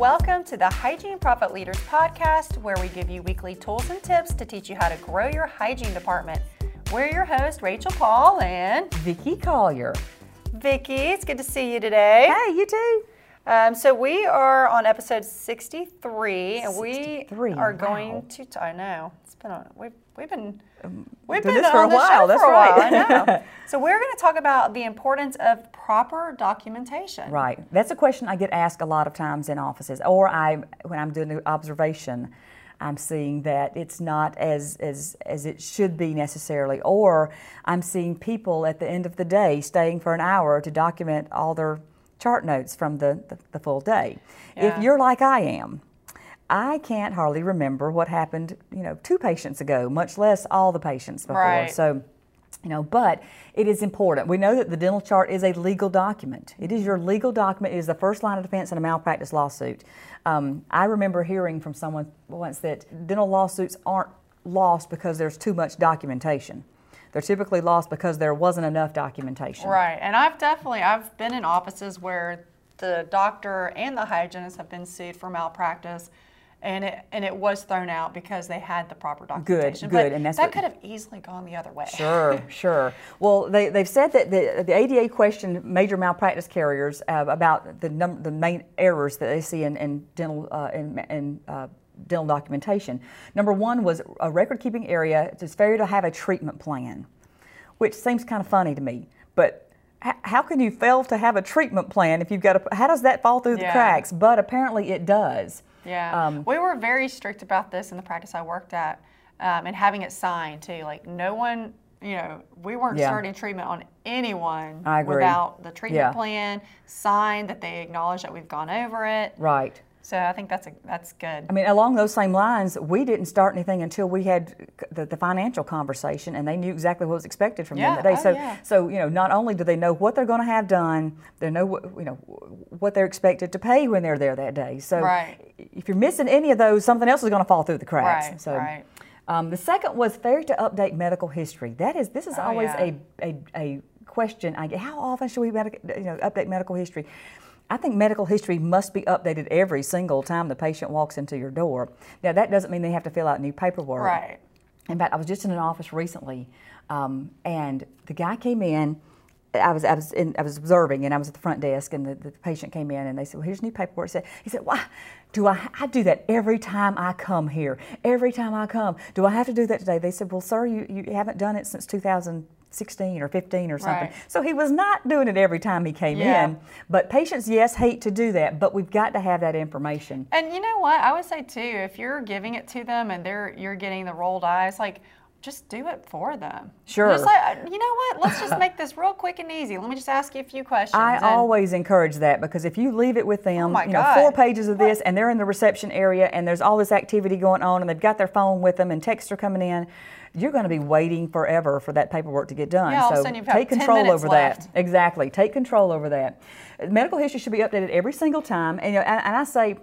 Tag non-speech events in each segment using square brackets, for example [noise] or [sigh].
Welcome to the Hygiene Profit Leaders podcast, where we give you weekly tools and tips to teach you how to grow your hygiene department. We're your hosts, Rachel Paul and Vicki Collier. Vicki. It's good to see you today. Hey, you too. Um, so we are on episode 63, and 63, we are wow. going to. I know it's been on. We've we've been um, we've doing been this for a while, that's for a while. right. I know. [laughs] so we're going to talk about the importance of proper documentation. Right. That's a question I get asked a lot of times in offices, or I when I'm doing an observation. I'm seeing that it's not as, as, as it should be necessarily, or I'm seeing people at the end of the day staying for an hour to document all their chart notes from the, the, the full day. Yeah. If you're like I am, I can't hardly remember what happened, you know, two patients ago, much less all the patients before. Right. So, you know, but it is important. We know that the dental chart is a legal document. It is your legal document. It is the first line of defense in a malpractice lawsuit. Um, I remember hearing from someone once that dental lawsuits aren't lost because there's too much documentation. They're typically lost because there wasn't enough documentation. Right, and I've definitely I've been in offices where the doctor and the hygienist have been sued for malpractice, and it and it was thrown out because they had the proper documentation. good, but and that's that what- could have easily gone the other way. Sure, [laughs] sure. Well, they, they've said that the, the ADA questioned major malpractice carriers uh, about the num- the main errors that they see in, in dental uh, in, in uh, dental documentation. Number one was a record keeping area. It's failure to have a treatment plan, which seems kind of funny to me, but. How can you fail to have a treatment plan if you've got a? How does that fall through the cracks? But apparently it does. Yeah, Um, we were very strict about this in the practice I worked at, um, and having it signed too. Like no one, you know, we weren't Yeah. starting treatment on anyone without the treatment Yeah. plan signed that they acknowledge that we've gone over it. Right. So I think that's a that's good. I mean, along those same lines, we didn't start anything until we had the, the financial conversation, and they knew exactly what was expected from Yeah, them that day. oh, so, yeah. so you know, not only do they know what they're going to have done, they know what you know what they're expected to pay when they're there that day. So, Right. if you're missing any of those, something else is going to fall through the cracks. Right, so, right. Um, the second was fair to update medical history. That is, this is Oh, always yeah. a, a, a question I get. How often should we medic- you know, update medical history? I think medical history must be updated every single time the patient walks into your door. Now, that doesn't mean they have to fill out new paperwork. Right. In fact, I was just in an office recently, um, and the guy came in. I was I was in, I was observing, and I was at the front desk, and the, the patient came in, and they said, "Well, here's new paperwork." He said, "He said, why do I? I do that every time I come here. Every time I come, do I have to do that today?" They said, "Well, sir, you, you haven't done it since 2016 or 15 or something." Right. So he was not doing it every time he came Yeah. in. But patients, yes, hate to do that, but we've got to have that information. And you know what? I would say too, if you're giving it to them and they're you're getting the rolled eyes, like just do it for them. Sure. Just like you know what? Let's just make this real quick and easy. Let me just ask you a few questions. I and- always encourage that because if you leave it with them, Oh you know, God. four pages of this, and they're in the reception area, and there's all this activity going on, and they've got their phone with them, and texts are coming in, you're going to be waiting forever for that paperwork to get done. Yeah, all of a so sudden you've got take 10 control over left. that. Exactly, take control over that. Medical history should be updated every single time, and, you know, and, and I say,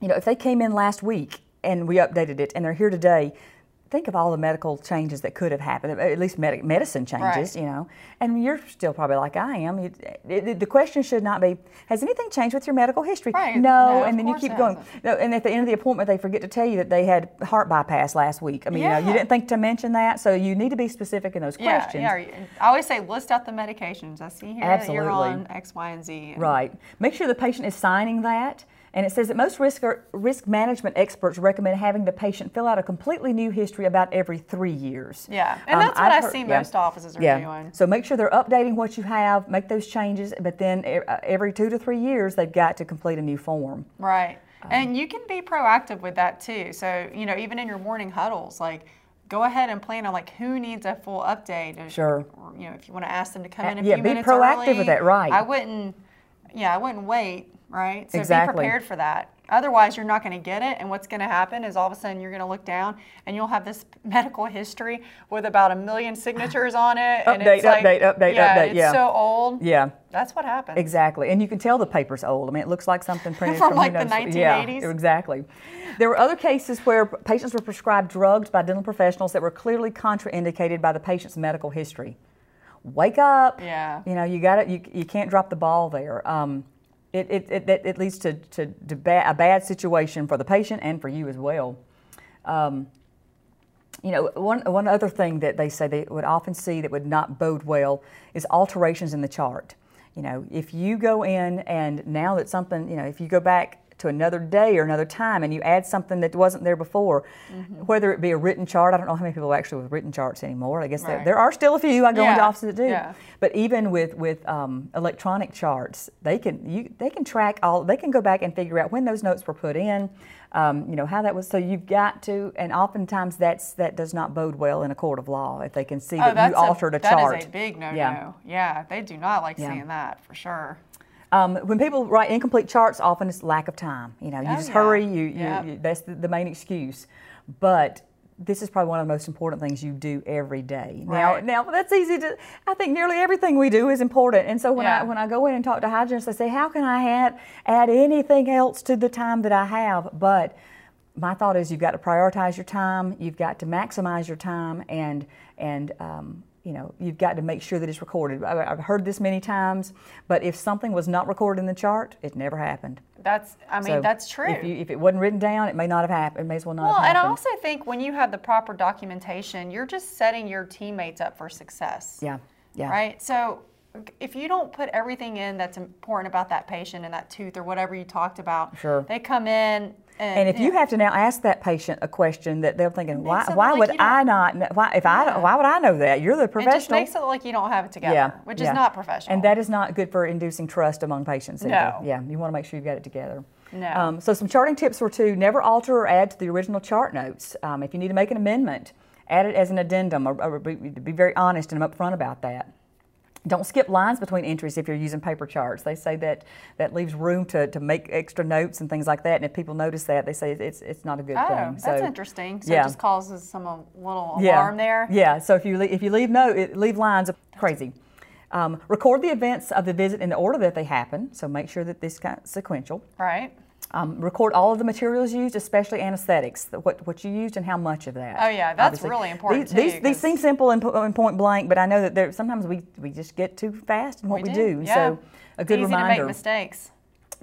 you know, if they came in last week and we updated it, and they're here today. Think of all the medical changes that could have happened, at least med- medicine changes, Right. you know. And you're still probably like I am. You, it, it- the question should not be, has anything changed with your medical history? Right. No, No, and then you keep going. No, and at the end of the appointment, they forget to tell you that they had heart bypass last week. I mean, you know, you didn't think to mention that, so you need to be specific in those Yeah, questions. yeah. I always say list out the medications. I see here that you're on X, Y, and Z. and- Right. Make sure the patient is signing that. And it says that most risk, risk management experts recommend having the patient fill out a completely new history about every three years. Yeah, and Um, that's what I've I heard- see yeah. most offices are yeah. doing. So make sure they're updating what you have, make those changes, but then uh, every two to three years they've got to complete a new form. Right. Um, and you can be proactive with that too. So, you know, even in your morning huddles, like go ahead and plan on like who needs a full update. Sure. Or, you know, if you want to ask them to come in a Yeah, few be proactive with that, right. I wouldn't, yeah, I wouldn't wait, right? So be prepared for that. Otherwise, you're not going to get it. And what's going to happen is all of a sudden you're going to look down and you'll have this [laughs] medical history with about a million signatures on it. and Update, it's like, update, update, yeah, update, It's yeah. so old. Yeah. That's what happens. Exactly, and you can tell the paper's old. I mean, it looks like something [laughs] printed From, from, like, the knows- 1980s? Yeah, exactly. There were other cases where patients were prescribed drugs by dental professionals that were clearly contraindicated by the patient's medical history. Wake up! Yeah. You know, you got You, you can't drop the ball there. Um, it, it, it, it, it leads to, to, to ba- a bad situation for the patient and for you as well. Um, you know, one, one other thing that they say they would often see that would not bode well is alterations in the chart. You know, if you go in and now that something, you know, if you go back to another day or another time and you add something that wasn't there before, mm-hmm. whether it be a written chart, I don't know how many people actually with written charts anymore. I guess right. there, there, are still a few. I go yeah. into offices that do. Yeah. But even with with um, electronic charts, they can you they can track all. They can go back and figure out when those notes were put in. Um, you know how that was. So you've got to, and oftentimes that's that does not bode well in a court of law if they can see oh, that you altered a, a chart. That is a big no-no. Yeah, yeah they do not like seeing that for sure. Um, when people write incomplete charts, often it's lack of time. You know, you oh, just yeah. hurry. You, you, yep. you that's the, the, main excuse. But this is probably one of the most important things you do every day. Right. Now, now that's easy to. I think nearly everything we do is important. And so when yeah. I when I go in and talk to hygienists, I say, how can I add add anything else to the time that I have? But my thought is you've got to prioritize your time. You've got to maximize your time and and um, you know, you've got to make sure that it's recorded. I've heard this many times, but if something was not recorded in the chart, it never happened. That's, I mean, so that's true. If, you, if, it wasn't written down, it may not have happened. It may as well not well, and I also think when you have the proper documentation, you're just setting your teammates up for success. Yeah, yeah. Right? So if you don't put everything in that's important about that patient and that tooth or whatever you talked about, sure. they come in and, and if yeah. you have to now ask that patient a question that they're thinking, why, why like would I not? Why if yeah. I why would I know that? You're the professional. It just makes it like you don't have it together, yeah. which is not professional. And that is not good for inducing trust among patients. Either. No. Yeah, you want to make sure you've got it together. No. Um, so some charting tips were to never alter or add to the original chart notes. Um, if you need to make an amendment, add it as an addendum, or, or be, be very honest and upfront about that. Don't skip lines between entries if you're using paper charts. They say that that leaves room to, to make extra notes and things like that. And if people notice that, they say it's it's not a good oh, thing. So, that's interesting. So yeah. it just causes some uh, little alarm yeah. there. Yeah. So if you leave, if you leave note leave lines, crazy. Um, record the events of the visit in the order that they happen. So make sure that this kind of sequential. Right. Um, record all of the materials used, especially anesthetics, what, what you used and how much of that. Oh yeah, that's obviously. really important these, too. These, these seem simple and, point blank, but I know that sometimes we, we just get too fast in what we, we do. do. Yeah. So a good it's easy reminder. to make mistakes.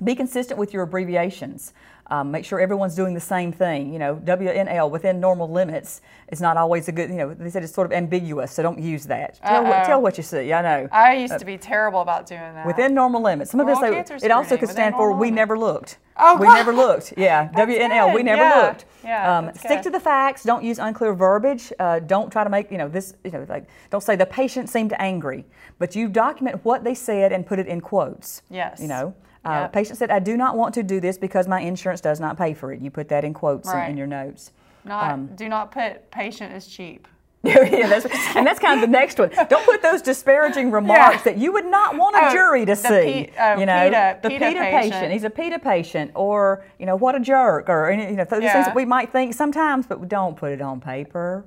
Be consistent with your abbreviations. Um, make sure everyone's doing the same thing. You know, WNL within normal limits is not always a good. You know, they said it's sort of ambiguous, so don't use that. Tell, what, tell what you see. I know. I used uh, to be terrible about doing that. Within normal limits. Some of this say it also could stand for we never looked. Oh, we never looked. Yeah, [laughs] WNL. Good. We never yeah. looked. Yeah, um, stick to the facts. Don't use unclear verbiage. Uh, don't try to make you know this. You know, like don't say the patient seemed angry, but you document what they said and put it in quotes. Yes. You know. Uh, yep. Patient said, I do not want to do this because my insurance does not pay for it. You put that in quotes right. in, in, your notes. Not, um, do not put patient is cheap. [laughs] yeah, that's, and that's kind of the next one. Don't put those disparaging [laughs] remarks yeah. that you would not want a oh, jury to see. P, uh, you know, PITA, the PITA, PITA patient. patient. He's a PITA patient, or you know, what a jerk, or you know, those yeah. things that we might think sometimes, but don't put it on paper.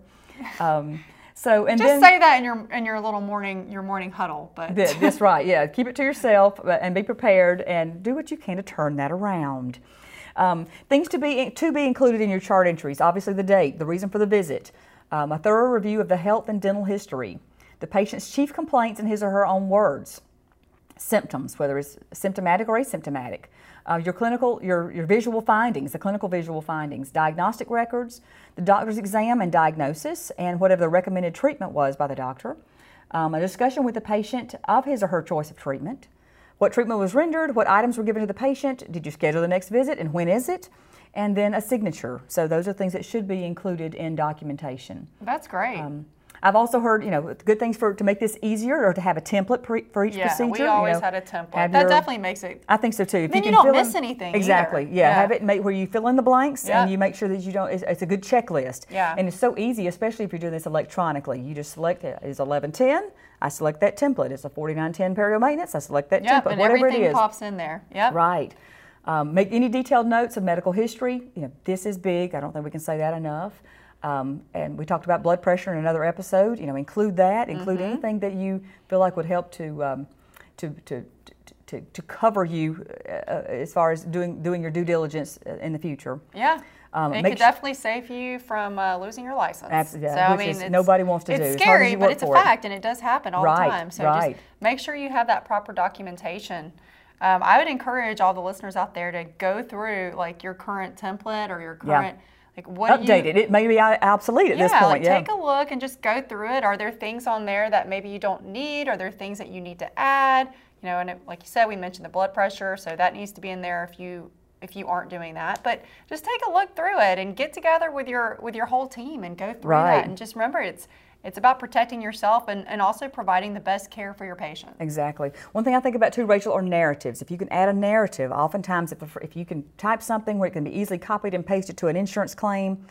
Um, so and just then, say that in your in your little morning your morning huddle. But that's right. Yeah, keep it to yourself and be prepared and do what you can to turn that around. Um, things to be to be included in your chart entries. Obviously, the date, the reason for the visit, um, a thorough review of the health and dental history, the patient's chief complaints in his or her own words, symptoms, whether it's symptomatic or asymptomatic, uh, your clinical, your, your visual findings, the clinical visual findings, diagnostic records, the doctor's exam and diagnosis, and whatever the recommended treatment was by the doctor, um, a discussion with the patient of his or her choice of treatment, what treatment was rendered, what items were given to the patient, did you schedule the next visit, and when is it? And then a signature. So those are things that should be included in documentation. That's great. Um, I've also heard, you know, good things for to make this easier or to have a template for each procedure. yeah, procedure. we always you know, had a template. That your, definitely makes it. I think so too. If then you, you don't miss in, anything. Exactly. Yeah, yeah, Have it make where you fill in the blanks yeah. and you make sure that you don't. It's, it's, a good checklist. Yeah. And it's so easy, especially if you're doing this electronically. You just select it. Is 1110. I select that template. It's a 4910 perio maintenance. I select that yep, template. And whatever everything it is. pops in there. Yep. Right. Um, make any detailed notes of medical history. You know, this is big. I don't think we can say that enough. Um, and we talked about blood pressure in another episode. You know, include that. Include mm-hmm. anything that you feel like would help to um, to, to, to, to cover you uh, uh, as far as doing doing your due diligence uh, in the future. Yeah. Um, it could definitely save you from uh, losing your license. Absolutely. So, I mean, nobody wants to it's do. It's scary, but it's a fact, it. and it does happen all right, the time. So right. just make sure you have that proper documentation um, I would encourage all the listeners out there to go through like your current template or your current. Yeah. Like what update you, it. It may be obsolete at yeah, this point. Like yeah, take a look and just go through it. Are there things on there that maybe you don't need? Are there things that you need to add? You know, and it, like you said, we mentioned the blood pressure, so that needs to be in there if you if you aren't doing that. But just take a look through it and get together with your with your whole team and go through Right. that. And just remember, it's it's about protecting yourself and, and also providing the best care for your patient. Exactly. One thing I think about too, Rachel, are narratives. If you can add a narrative, oftentimes if, if you can type something where it can be easily copied and pasted to an insurance claim,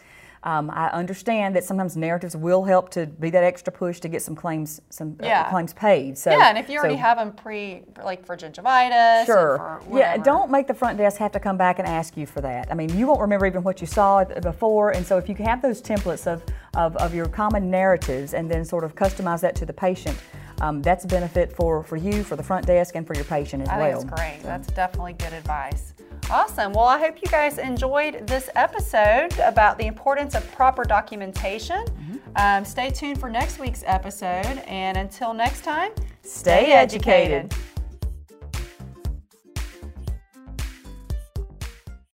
um, I understand that sometimes narratives will help to be that extra push to get some claims, some uh, claims paid. So yeah, and if you already so- have them pre, like for gingivitis, or Sure. Yeah, don't make the front desk have to come back and ask you for that. I mean, you won't remember even what you saw before, and so if you have those templates of, of, of your common narratives and then sort of customize that to the patient, um, that's a benefit for, for you, for the front desk, and for your patient as I well. That's great. That's definitely good advice. Awesome. Well, I hope you guys enjoyed this episode about the importance of proper documentation. Mm-hmm. Um, stay tuned for next week's episode, and until next time, Stay educated.